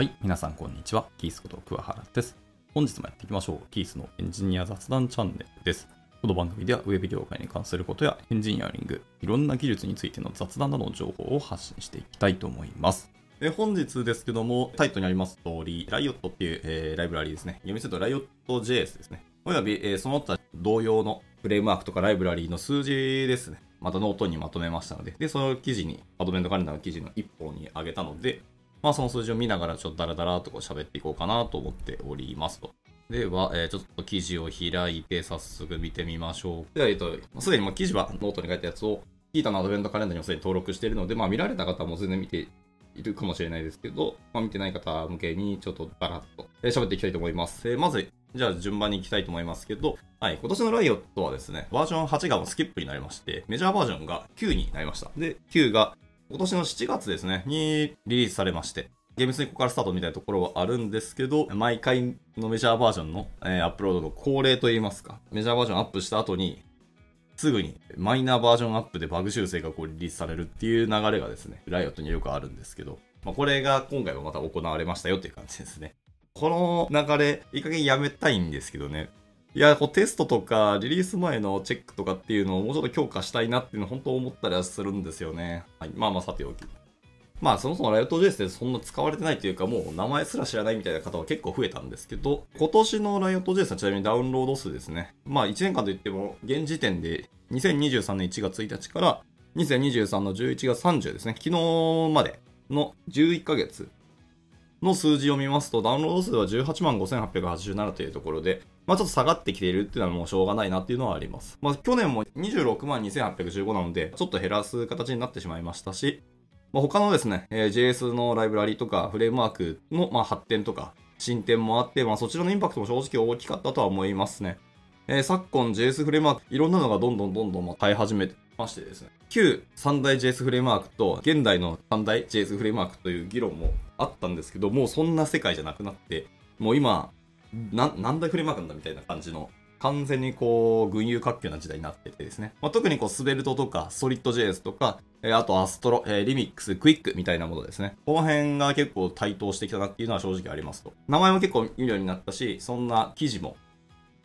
はい、皆さんこんにちは。キースこと桑原です。本日もやっていきましょう。キースのエンジニア雑談チャンネルです。この番組ではウェブ業界に関することやエンジニアリング、いろんな技術についての雑談などの情報を発信していきたいと思います。で本日ですけども、タイトルにあります通り、Riot っていう、えーライブラリですね。厳密に言うと Riot.js ですね。および、えーその他同様のフレームワークとかライブラリーの数字ですね。またノートにまとめましたので、で、その記事に、アドベントカレンダーの記事の一本に上げたので、まあその数字を見ながらちょっとダラダラとこう喋っていこうかなと思っておりますと。では、えーちょっと記事を開いて早速見てみましょう。では、えっと、すでにもう記事はノートに書いたやつを、 Qiita のアドベントカレンダーにもすでに登録しているので、まあ見られた方も全然見ているかもしれないですけど、まあ見てない方向けにちょっとダラッと喋っていきたいと思います。えーまず、じゃあ順番に行きたいと思いますけど、はい、今年の Riot はですね、バージョン8がスキップになりまして、メジャーバージョンが9になりました。で、9が今年の7月ですね、にリリースされまして、ゲームスにここからスタートみたいなところはあるんですけど、毎回のメジャーバージョンの、えーアップロードの恒例といいますか、メジャーバージョンアップした後に、すぐにマイナーバージョンアップでバグ修正がこうリリースされるっていう流れがですね、ライオットによくあるんですけど、まあ、これが今回もまた行われましたよっていう感じですね。この流れ、いい加減やめたいんですけどね。いや、こうテストとかリリース前のチェックとかっていうのをもうちょっと強化したいなっていうのを本当思ったりはするんですよね。はい。まあまあさておき。まあそもそも Riot.js ってそんな使われてないというかもう名前すら知らないみたいな方は結構増えたんですけど、今年の Riot.js はちなみにダウンロード数ですね。まあ1年間といっても現時点で2023年1月1日から2023の11月30ですね。昨日までの11ヶ月の数字を見ますと、ダウンロード数は18万5887というところで、まあちょっと下がってきているっていうのはもうしょうがないなっていうのはあります。まあ去年も26万2815なので、ちょっと減らす形になってしまいましたし、まあ、他のですね、えー JS のライブラリとかフレームワークの、ま、発展とか進展もあって、まあ、そちらのインパクトも正直大きかったとは思いますね。えー昨今 JS フレームワーク、いろんなのがどんどんどんどん変え始めてましてですね、旧三大 JS フレームワークと現代の三大 JS フレームワークという議論もあったんですけど、もうそんな世界じゃなくなって、もう今、な何大フレームワークなんだみたいな感じの完全にこう、群雄割拠な時代になっててですね。まあ、特にこう、 Svelte とか、 Solid JS とか、えーあと Astro、えー Remix、クイックみたいなものですね。この辺が結構台頭してきたなっていうのは正直ありますと。名前も結構見るようになったし、そんな記事も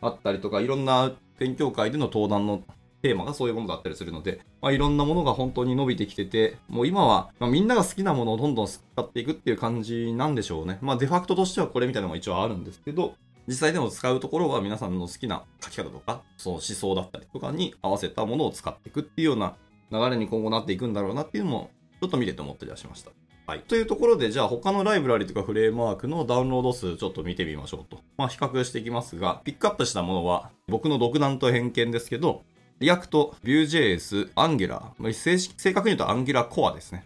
あったりとか、いろんな勉強会での登壇のテーマがそういうものだったりするので、まあ、いろんなものが本当に伸びてきてて、もう今は、まあ、みんなが好きなものをどんどん使っていくっていう感じなんでしょうね。まあデファクトとしてはこれみたいなのが一応あるんですけど、実際でも使うところは皆さんの好きな書き方とか、その思想だったりとかに合わせたものを使っていくっていうような流れに今後なっていくんだろうなっていうのも、ちょっと見てて思ったりはしました。はい。というところで、じゃあ他のライブラリとかフレームワークのダウンロード数ちょっと見てみましょうと。まあ比較していきますが、ピックアップしたものは僕の独断と偏見ですけど、React、Vue.js、Angular、まあ正式正確に言うと Angular Core ですね。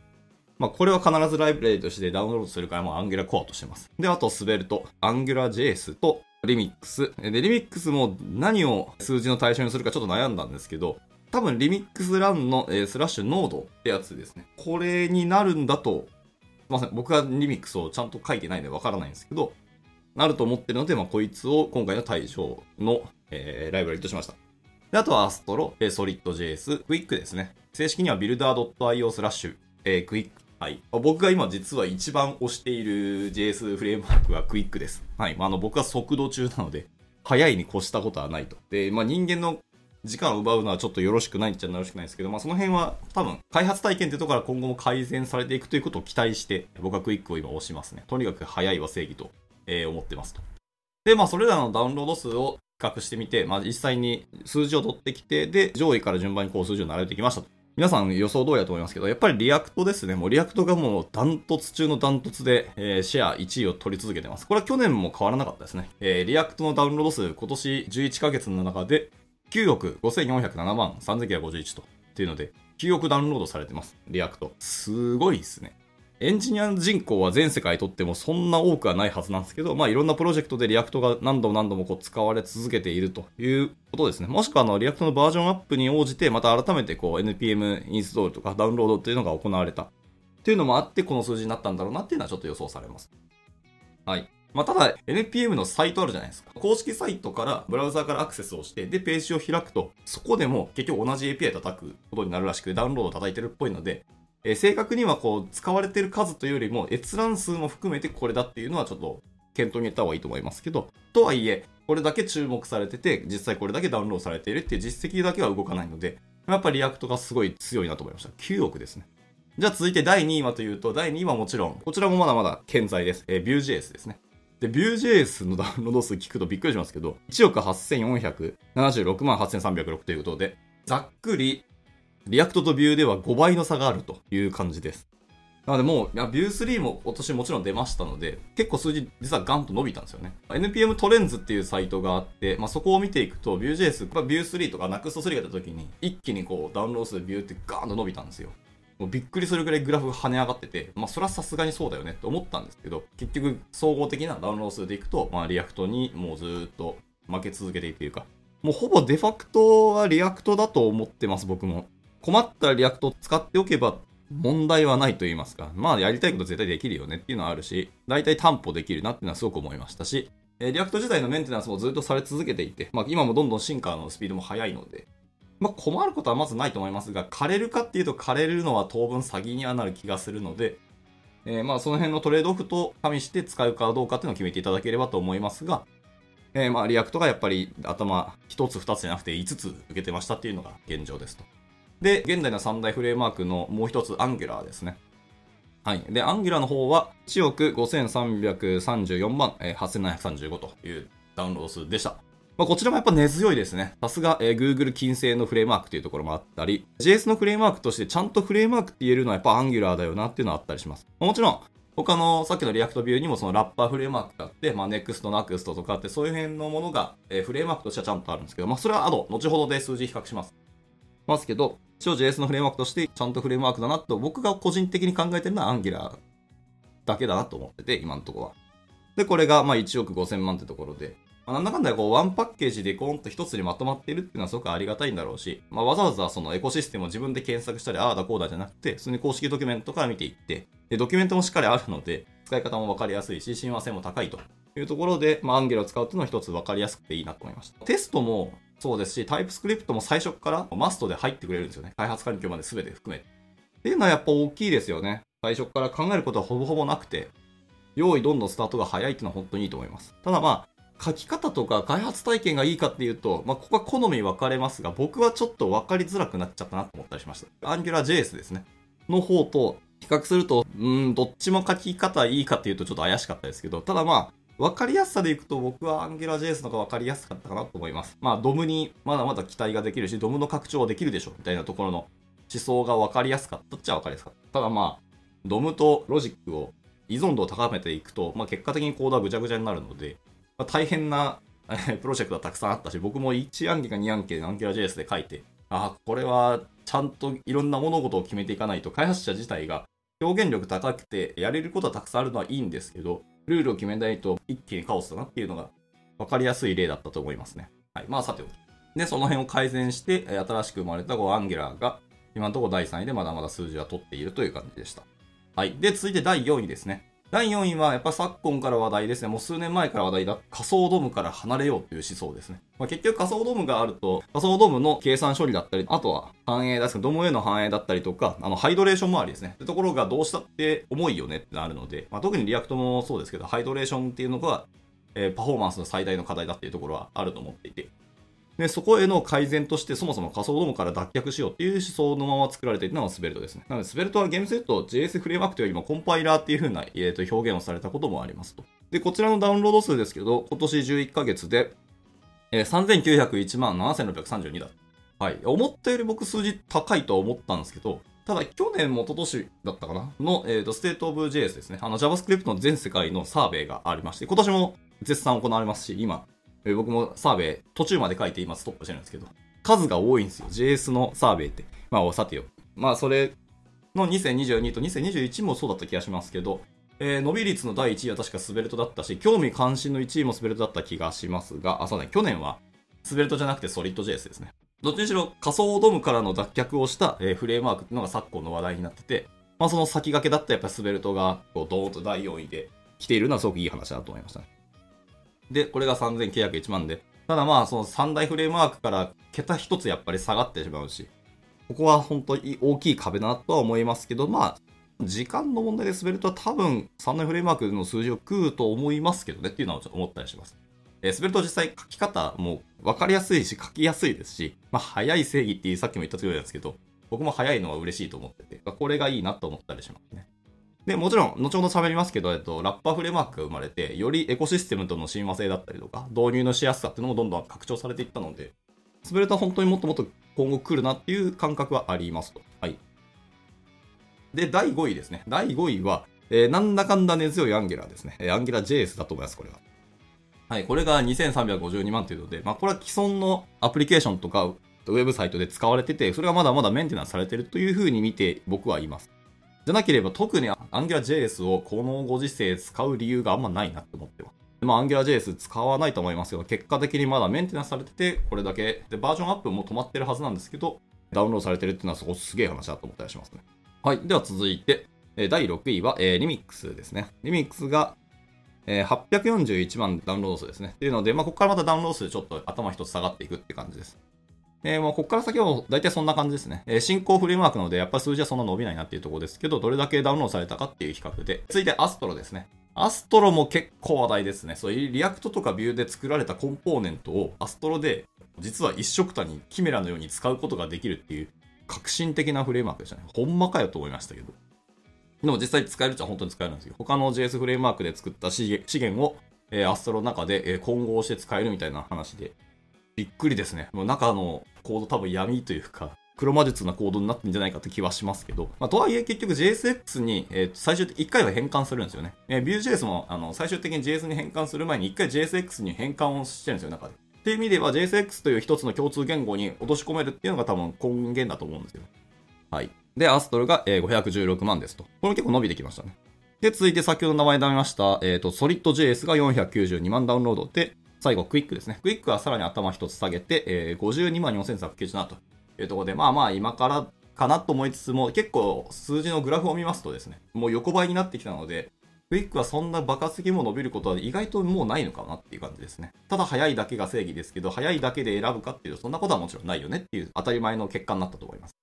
まあ、これは必ずライブラリとしてダウンロードするから、もう Angular Core としてます。で、あと、 Svelte、AngularJS と Remix。で、Remix も何を数字の対象にするかちょっと悩んだんですけど、多分 Remix run の、えースラッシュ node ってやつですね。これになるんだと、すいません。僕は Remix をちゃんと書いてないんでわからないんですけど、なると思ってるので、まあ、こいつを今回の対象の、えーライブラリとしました。で、あとは Astro、えー SolidJS、Quick ですね。正式には builder.io スラッシュ、えー Quick。はい。僕が今実は一番推している JS フレームワークは Quick です。はい。まあ、あの、僕は速度中なので、早いに越したことはないと。で、まあ、人間の時間を奪うのはちょっとよろしくないっちゃよろしくないですけど、まあ、その辺は多分、開発体験ってところから今後も改善されていくということを期待して、僕はクイックを今押しますね。とにかく早いは正義と、えー思ってますと。で、まあ、それらのダウンロード数を比較してみて、まあ、実際に数字を取ってきて、で、上位から順番にこう数字を並べてきましたと。皆さん予想通りだと思いますけど、やっぱり React ですね。もう React がもうダントツ中のダントツで、えーシェア1位を取り続けてます。これは去年も変わらなかったですね。えー React のダウンロード数、今年11ヶ月の中で9億5407万3951と。っていうので、9億ダウンロードされてます。 React。すごいですね。エンジニア人口は全世界とってもそんな多くはないはずなんですけど、まあいろんなプロジェクトで React が何度も何度もこう使われ続けているということですね。もしくはあの React のバージョンアップに応じて、また改めてこう NPM インストールとかダウンロードっていうのが行われた。っていうのもあって、この数字になったんだろうなっていうのはちょっと予想されます。はい。まあ、ただ、NPM のサイトあるじゃないですか。公式サイトから、ブラウザーからアクセスをして、で、ページを開くと、そこでも結局同じ API 叩くことになるらしく、ダウンロード叩いてるっぽいので、えー、正確にはこう、使われている数というよりも、閲覧数も含めてこれだっていうのはちょっと、検討に入れた方がいいと思いますけど、とはいえ、これだけ注目されてて、実際これだけダウンロードされているっていう実績だけは動かないので、やっぱり React がすごい強いなと思いました。9億ですね。じゃあ続いて第2位はというと、第2位はもちろん、こちらもまだまだ健在です。えー、Vue.js ですね。で、Vue.js のダウンロード数聞くとびっくりしますけど、1億8476万8306ということで、ざっくり、 React と Vue では5倍の差があるという感じです。なのでもう、Vue3 も今年もちろん出ましたので、結構数字実はガンと伸びたんですよね。NPM トレンズっていうサイトがあって、まあ、そこを見ていくと、Vue.js、まあ、Vue3 とか Nuxt3 が出た時に、一気にこうダウンロード数で Vue ってガーンと伸びたんですよ。もうびっくりするぐらいグラフが跳ね上がってて、まあそれはさすがにそうだよねって思ったんですけど、結局総合的なダウンロード数でいくと、まあ React にもうずっと負け続けていくというか、もうほぼデファクトは React だと思ってます、僕も。困ったら React を使っておけば問題はないと言いますか。まあやりたいこと絶対できるよねっていうのはあるし、大体担保できるなっていうのはすごく思いましたし、え React 自体のメンテナンスもずっとされ続けていて、まあ今もどんどん進化のスピードも速いので、まあ、困ることはまずないと思いますが、枯れるかっていうと枯れるのは当分先にはなる気がするので、えー、まあその辺のトレードオフと加味して使うかどうかっていうのを決めていただければと思いますが、えー、まあ React がやっぱり頭1つ2つじゃなくて5つ抜けてましたっていうのが現状ですと。で、現在の3大フレームワークのもう1つ、 Angular ですね。はい。で、 Angular の方は1億5334万、えー、8735というダウンロード数でした。まあ、こちらもやっぱ根強いですね。さすが、えー、Google 金星のフレームワークというところもあったり、JS のフレームワークとしてちゃんとフレームワークって言えるのはやっぱ Angular だよなっていうのはあったりします。まあ、もちろん、他のさっきの React、Vue にもそのラッパーフレームワークがあって、まあ、 Next、Nuxt とかってそういう辺のものが、えー、フレームワークとしてはちゃんとあるんですけど、まあ、それは後、後ほどで数字比較します。ますけど、一応 JS のフレームワークとしてちゃんとフレームワークだなと僕が個人的に考えてるのは Angular だけだなと思ってて、今のところは。で、これがまあ1億5000万ってところで、まあ、なんだかんだこうワンパッケージでコーンと一つにまとまっているっていうのはすごくありがたいんだろうし、まあ、わざわざそのエコシステムを自分で検索したり、ああだこうだじゃなくて、普通に公式ドキュメントから見ていって、で、ドキュメントもしっかりあるので、使い方もわかりやすいし、親和性も高いというところで、まあ、アンゲルを使うっていうのは一つわかりやすくていいなと思いました。テストもそうですし、タイプスクリプトも最初からマストで入ってくれるんですよね。開発環境まで全て含めて。っていうのはやっぱ大きいですよね。最初から考えることはほぼほぼなくて、用意どんどんスタートが早いっていうのは本当にいいと思います。ただまあ、書き方とか開発体験がいいかっていうと、まあ、ここは好み分かれますが、僕はちょっと分かりづらくなっちゃったなと思ったりしました。AngularJS ですね。の方と比較すると、うん、どっちも書き方いいかっていうとちょっと怪しかったですけど、ただまあ、分かりやすさでいくと僕は AngularJS の方が分かりやすかったかなと思います。まあ、ドムにまだまだ期待ができるし、ドムの拡張はできるでしょみたいなところの思想が分かりやすかったっちゃ分かりやすかった。ただまあ、ドムとロジックを依存度を高めていくと、まあ、結果的にコードはぐちゃぐちゃになるので、まあ、大変な プロジェクトはたくさんあったし、僕も1案件か2案件、アンキュラ JS で書いて、ああ、これはちゃんといろんな物事を決めていかないと、開発者自体が表現力高くて、やれることはたくさんあるのはいいんですけど、ルールを決めないと一気にカオスだなっていうのが分かりやすい例だったと思いますね。はい。まあ、さておき。で、その辺を改善して、新しく生まれた後 Angular が、今のところ第3位でまだまだ数字は取っているという感じでした。はい。で、続いて第4位ですね。第4位はやっぱ昨今から話題ですね。もう数年前から話題だ。仮想 DOM から離れようという思想ですね。まあ、結局仮想 DOM があると、仮想 DOM の計算処理だったり、あとは反映です DOM への反映だったりとか、あの、ハイドレーション周りですね。ってところがどうしたって重いよねってなるので、まあ、特に React もそうですけど、ハイドレーションっていうのが、えー、パフォーマンスの最大の課題だっていうところはあると思っていて。で、そこへの改善として、そもそも仮想 DOM から脱却しようっていう思想のまま作られているのが Svelte ですね。なので、 Svelte はゲームセット JS フレームワークというよりもコンパイラーっていう風な、えー、と表現をされたこともありますと。で、こちらのダウンロード数ですけど、今年11ヶ月で、えー、3901万7632だ。はい。思ったより僕数字高いとは思ったんですけど、ただ去年も一昨年だったかな？の、えーと、 State of JS ですね。あの JavaScript の全世界のサーベイがありまして、今年も絶賛行われますし、今、え僕もサーベイ途中まで書いて今ストップしてるんですけど、数が多いんですよ。JS のサーベイって。まあ、さてよ。まあ、それの2022と2021もそうだった気がしますけど、えー、伸び率の第1位は確かスベルトだったし、興味関心の1位もスベルトだった気がしますが、あ、そうね、去年はスベルトじゃなくてソリッド JS ですね。どっちにしろ仮想ドムからの脱却をした、えー、フレームワークっていうのが昨今の話題になってて、まあその先駆けだったやっぱスベルトがこうドーンと第4位で来ているのはすごくいい話だと思いましたね。で、これが3901万で、ただまあ、その三大フレームワークから桁一つやっぱり下がってしまうし、ここは本当に大きい壁だなとは思いますけど、まあ、時間の問題で滑ると多分3年フレームワークの数字を食うと思いますけどねっていうのはちょっと思ったりします。えー、滑ると実際書き方も分かりやすいし書きやすいですし、まあ、早い正義ってさっきも言った通りなんですけど、僕も早いのは嬉しいと思ってて、これがいいなと思ったりしますね。で、もちろん、後ほど喋りますけど、えっと、ラッパーフレームワークが生まれて、よりエコシステムとの親和性だったりとか、導入のしやすさっていうのもどんどん拡張されていったので、滑ると本当にもっともっと今後来るなっていう感覚はありますと。はい。で、第5位ですね。第5位は、えー、なんだかんだ根強いアンゲラーですね。えー、アンゲラ JS だと思います、これは。はい、これが2352万というので、まあ、これは既存のアプリケーションとか、ウェブサイトで使われてて、それがまだまだメンテナンスされてるというふうに見て僕はいます。じゃなければ特に AngularJS をこのご時世使う理由があんまないなって思ってます。まあ、AngularJS 使わないと思いますけど、結果的にまだメンテナンスされてて、これだけ、で、バージョンアップも止まってるはずなんですけど、ダウンロードされてるっていうのはそこすげえ話だと思ったりしますね。はい。では続いて、第6位は、えー、リミックスですね。リミックスが、えー、841万ダウンロード数ですね。っていうので、まあ、ここからまたダウンロード数ちょっと頭一つ下がっていくって感じです。えー、もうここから先は大体そんな感じですね。えー、進行フレームワークなので、やっぱ数字はそんな伸びないなっていうところですけど、どれだけダウンロードされたかっていう比較で。続いてアストロですね。Astro も結構話題ですね。そういう React とか Vue で作られたコンポーネントを Astro で実は一緒くたにキメラのように使うことができるっていう革新的なフレームワークでしたね。ほんまかよと思いましたけど。でも実際使えるっちゃ本当に使えるんですよ。他の JS フレームワークで作った資源を、えー、 Astro の中で、えー、混合して使えるみたいな話で、びっくりですね。もう中のコード多分闇というか、黒魔術なコードになってんじゃないかって気はしますけど、まあ、とはいえ結局 JSX に、えー、最終的に1回は変換するんですよね。えー、Vue.js もあの最終的に JS に変換する前に1回 JSX に変換をしてるんですよ、中で。っていう意味では JSX という一つの共通言語に落とし込めるっていうのが多分根源だと思うんですよ。はい。で、アストルが、えー、516万ですと。これも結構伸びてきましたね。で、続いて先ほど名前出ました、えっ、ー、と、ソリッド JS が492万ダウンロードで、最後、クイックですね。クイックはさらに頭一つ下げて、えー、52万4197というところで、まあまあ今からかなと思いつつも、結構数字のグラフを見ますとですね、もう横ばいになってきたので、クイックはそんな爆発的にも伸びることは意外ともうないのかなっていう感じですね。ただ早いだけが正義ですけど、早いだけで選ぶかっていうと、そんなことはもちろんないよねっていう当たり前の結果になったと思います。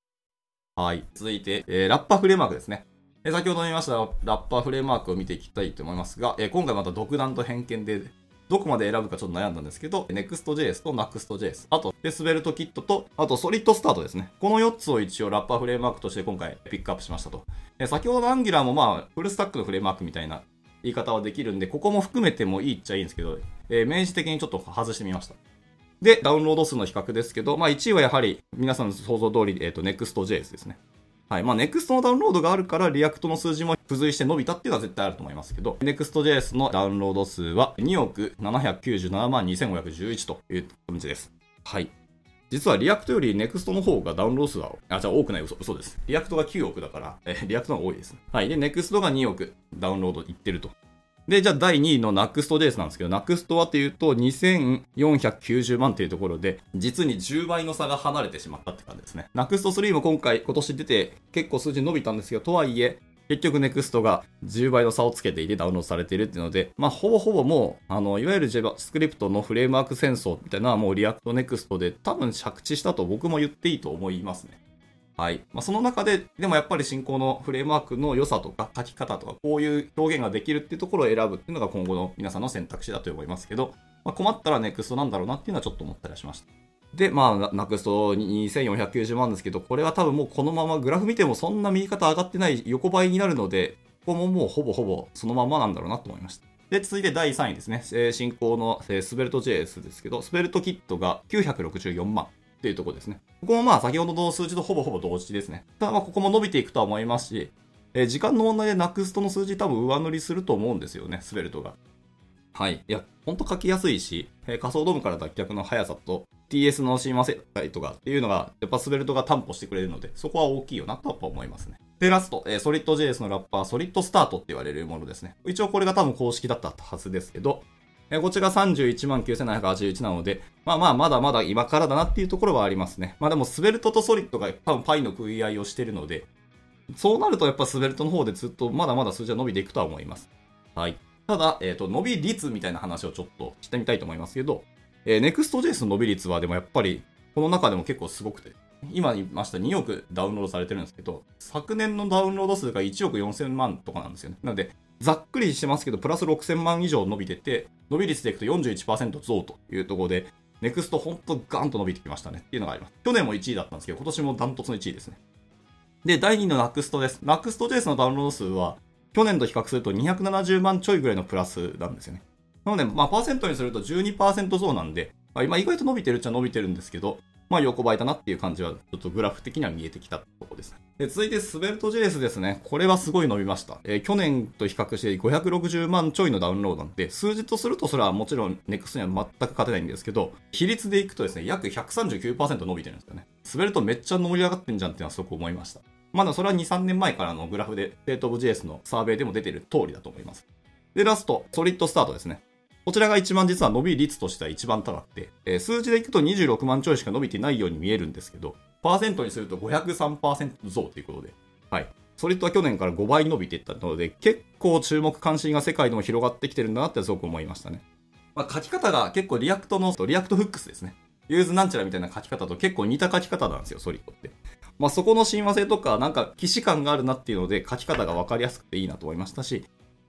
はい。続いて、えー、ラッパーフレームワークですね。えー、先ほど言いましたラッパーフレームワークを見ていきたいと思いますが、えー、今回また独断と偏見でどこまで選ぶかちょっと悩んだんですけど、Next.js と Nuxt.js、あと、で SvelteKit と、あと、 SolidStart ですね。この4つを一応ラッパーフレームワークとして今回ピックアップしましたと。先ほどの Angular もまあ、フルスタックのフレームワークみたいな言い方はできるんで、ここも含めてもいいっちゃいいんですけど、えー、明示的にちょっと外してみました。で、ダウンロード数の比較ですけど、まあ1位はやはり皆さんの想像通り、えっ、ー、と、Next.js ですね。はい。まあ、Next のダウンロードがあるから、 React の数字も付随して伸びたっていうのは絶対あると思いますけど、Next.js のダウンロード数は2億797万2511という感じです。はい。実は React より NEXT の方がダウンロード数は、あ、じゃあ多くない嘘、嘘です。 React が9億だから、え React の方が多いです。はい。で、NEXT が2億ダウンロードいってるとで、じゃあ第2位の Next.js なんですけど、Next はというと2490万というところで、実に10倍の差が離れてしまったって感じですね。Next3 も今回、今年出て結構数字伸びたんですけど、とはいえ、結局 NEXT が10倍の差をつけていてダウンロードされているっていうので、まあ、ほぼほぼもう、あの、いわゆる JavaScript のフレームワーク戦争みたいなのはもう React Next で多分着地したと僕も言っていいと思いますね。はい。まあ、その中で、でもやっぱり進行のフレームワークの良さとか書き方とか、こういう表現ができるっていうところを選ぶっていうのが今後の皆さんの選択肢だと思いますけど、まあ、困ったら NEXT なんだろうなっていうのはちょっと思ったりはしました。で、まあ、NEXT2490 万ですけど、これは多分もうこのままグラフ見てもそんな右肩上がってない横ばいになるので、ここももうほぼほぼそのままなんだろうなと思いました。で、続いて第3位ですね。進行の、スベルト JS ですけど、スベルトキットが964万。っていうとこですね。ここもまあ先ほどの数字とほぼほぼ同時ですね。ただまあここも伸びていくとは思いますし、えー、時間の問題でナクストの数字多分上塗りすると思うんですよね、スベルトが。はい。いや、ほんと書きやすいし、えー、仮想ドームから脱却の速さと TS の親和性とかっていうのが、やっぱスベルトが担保してくれるので、そこは大きいよなとは思いますね。で、ラスト、えー、ソリッド JS のラッパー、ソリッドスタートって言われるものですね。一応これが多分公式だったはずですけど、えこちら31万9781なので、まあまあ、まだまだ今からだなっていうところはありますね。まあでも、スベルトとソリッドが多分パイの食い合いをしてるので、そうなるとやっぱスベルトの方でずっとまだまだ数字は伸びていくとは思います。はい。ただ、えっ、ー、と、伸び率みたいな話をちょっとしてみたいと思いますけど、えー、Next.js の伸び率はでもやっぱり、この中でも結構すごくて、今言いました2億ダウンロードされてるんですけど、昨年のダウンロード数が1億4000万とかなんですよね。なので、ざっくりしてますけど、プラス6000万以上伸びてて、伸び率でいくと41%増というところで、ネクストほんとガンと伸びてきましたねっていうのがあります。去年も1位だったんですけど、今年もダントツの1位ですね。で、第2の NUXT です。NUXT.js のダウンロード数は、去年と比較すると270万ちょいぐらいのプラスなんですよね。なので、まあ、パーセントにすると12%増なんで、まあ、今意外と伸びてるっちゃ伸びてるんですけど、まあ、横ばいだなっていう感じは、ちょっとグラフ的には見えてきたところです。で続いて、スベルト JS ですね。これはすごい伸びました。えー、去年と比較して560万ちょいのダウンロードなんで、数字とするとそれはもちろん NEXT には全く勝てないんですけど、比率でいくとですね、約139%伸びてるんですよね。スベルトめっちゃ盛り上がってんじゃんっていうのはすごく思いました。まだそれは2、3年前からのグラフで、 State of JS のサーベイでも出てる通りだと思います。で、ラスト、 SolidStart ですね。こちらが一番実は伸び率としては一番高くて、えー、数字でいくと26万ちょいしか伸びてないように見えるんですけど、パーセントにすると503%増ということで、はい。 Solid は去年から5倍伸びていったので、結構注目関心が世界でも広がってきてるんだなってすごく思いましたね。まあ、書き方が結構 React の、 React Hooks ですね。use なんちゃらみたいな書き方と結構似た書き方なんですよ、 Solid って。まあ、そこの親和性とか、なんか、既視感があるなっていうので、書き方が分かりやすくていいなと思いましたし、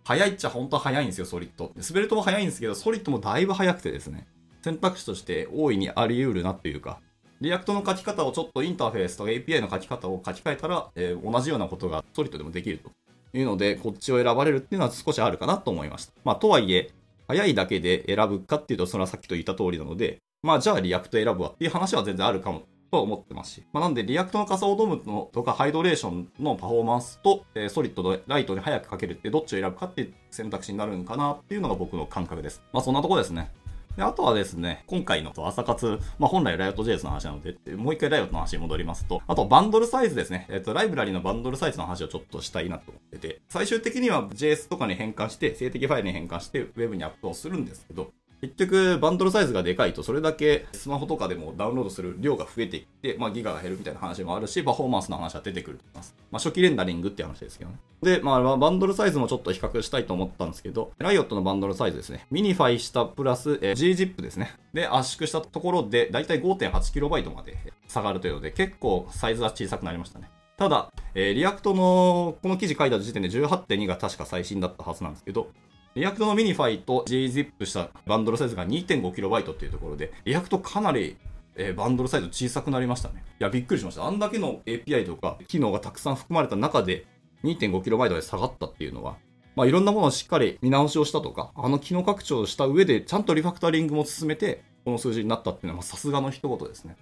早いっちゃ本当は早いんですよ、 Solid。Svelte も早いんですけど、 Solid もだいぶ早くてですね、選択肢として大いにあり得るなっていうか、 React の書き方をちょっとインターフェースとか API の書き方を書き換えたら、えー、同じようなことが Solid でもできるというので、こっちを選ばれるっていうのは少しあるかなと思いました。まあ、とはいえ、早いだけで選ぶかっていうと、それはさっきと言った通りなので、まあ、じゃあ React 選ぶわっていう話は全然あるかもとは思ってますし。まあ、なんで、 React の仮想 DOM のとかハイドレーションのパフォーマンスと、えー、 Solid とライトに早くかけるってどっちを選ぶかっていう選択肢になるんかなっていうのが僕の感覚です。まあ、そんなとこですね。であとはですね、今回の朝活、まあ、本来ライオット JS の話なので、もう一回 Riot の話に戻りますと、あとバンドルサイズですね。えっ、と、ライブラリのバンドルサイズの話をちょっとしたいなと思ってて、最終的には JS とかに変換して、静的ファイルに変換して、Web にアップをするんですけど、結局、バンドルサイズがでかいと、それだけスマホとかでもダウンロードする量が増えていって、まあ、ギガが減るみたいな話もあるし、パフォーマンスの話は出てくると思います。まあ、初期レンダリングって話ですけどね。で、まあ、バンドルサイズもちょっと比較したいと思ったんですけど、 Riot のバンドルサイズですね。 minify したプラス、えー、GZIP ですね。で、圧縮したところで、だいたい 5.8KB まで下がるというので、結構サイズは小さくなりましたね。ただ、えー、 React のこの記事書いた時点で18.2が確か最新だったはずなんですけど、React の minify と gzip したバンドルサイズが 2.5KB っていうところで、 React かなりえ、バンドルサイズ小さくなりましたね。いや、びっくりしました。あんだけの API とか機能がたくさん含まれた中で 2.5KB で下がったっていうのは、まあ、いろんなものをしっかり見直しをしたとか、あの機能拡張をした上で、ちゃんとリファクタリングも進めて、この数字になったっていうのは、さすがの一言ですね。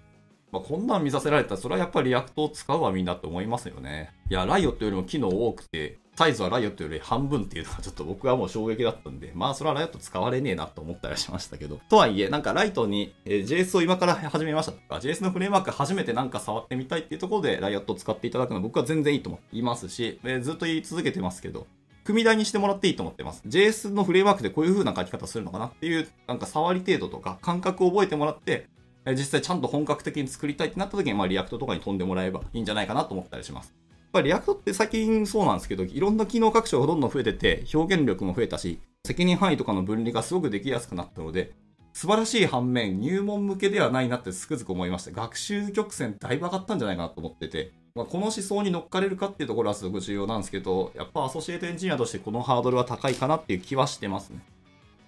まあ、こんなん見させられたら、それはやっぱり React を使うわみんなって思いますよね。いや、 Riot よりも機能多くて、サイズは Riot より半分っていうのはちょっと僕はもう衝撃だったんで、まあそれは Riot 使われねえなと思ったりしましたけど。とはいえ、なんかライトに、え JS を今から始めましたとか、JS のフレームワーク初めてなんか触ってみたいっていうところで Riot を使っていただくのは僕は全然いいと思いますし、えずっと言い続けてますけど、踏み台にしてもらっていいと思ってます。JS のフレームワークでこういう風な書き方するのかなっていう、なんか触り程度とか感覚を覚えてもらって、実際ちゃんと本格的に作りたいってなった時に、まあ React とかに飛んでもらえばいいんじゃないかなと思ったりします。ぱり React って最近そうなんですけど、いろんな機能拡張がどんどん増えてて、表現力も増えたし、責任範囲とかの分離がすごくできやすくなったので、素晴らしい反面、入門向けではないなってつくづく思いました。学習曲線だいぶ上がったんじゃないかなと思ってて、まあ、この思想に乗っかれるかっていうところはすごく重要なんですけど、やっぱアソシエイトエンジニアとしてこのハードルは高いかなっていう気はしてますね。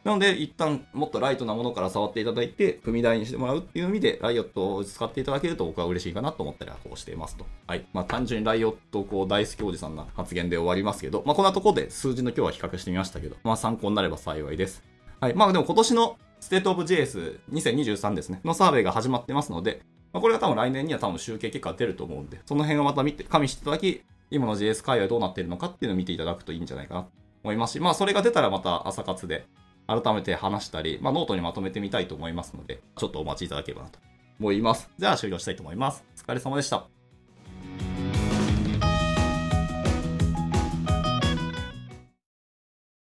なので、一旦もっとライトなものから触っていただいて、踏み台にしてもらうっていう意味で、 Riot を使っていただけると僕は嬉しいかなと思ったりはこうしていますと。はい。まあ単純に Riot こう大好きおじさんな発言で終わりますけど、まあこんなところで数字の今日は比較してみましたけど、まあ参考になれば幸いです。はい。まあでも今年のステートオブ JS2023 ですね、のサーベイが始まってますので、まあ、これは多分来年には多分集計結果が出ると思うんで、その辺をまた見て、加味していただき、今の JS 界隈どうなっているのかっていうのを見ていただくといいんじゃないかなと思いますし、まあそれが出たらまた朝活で改めて話したり、まあ、ノートにまとめてみたいと思いますので、ちょっとお待ちいただければなと思います。じゃあ終了したいと思います。お疲れ様でした。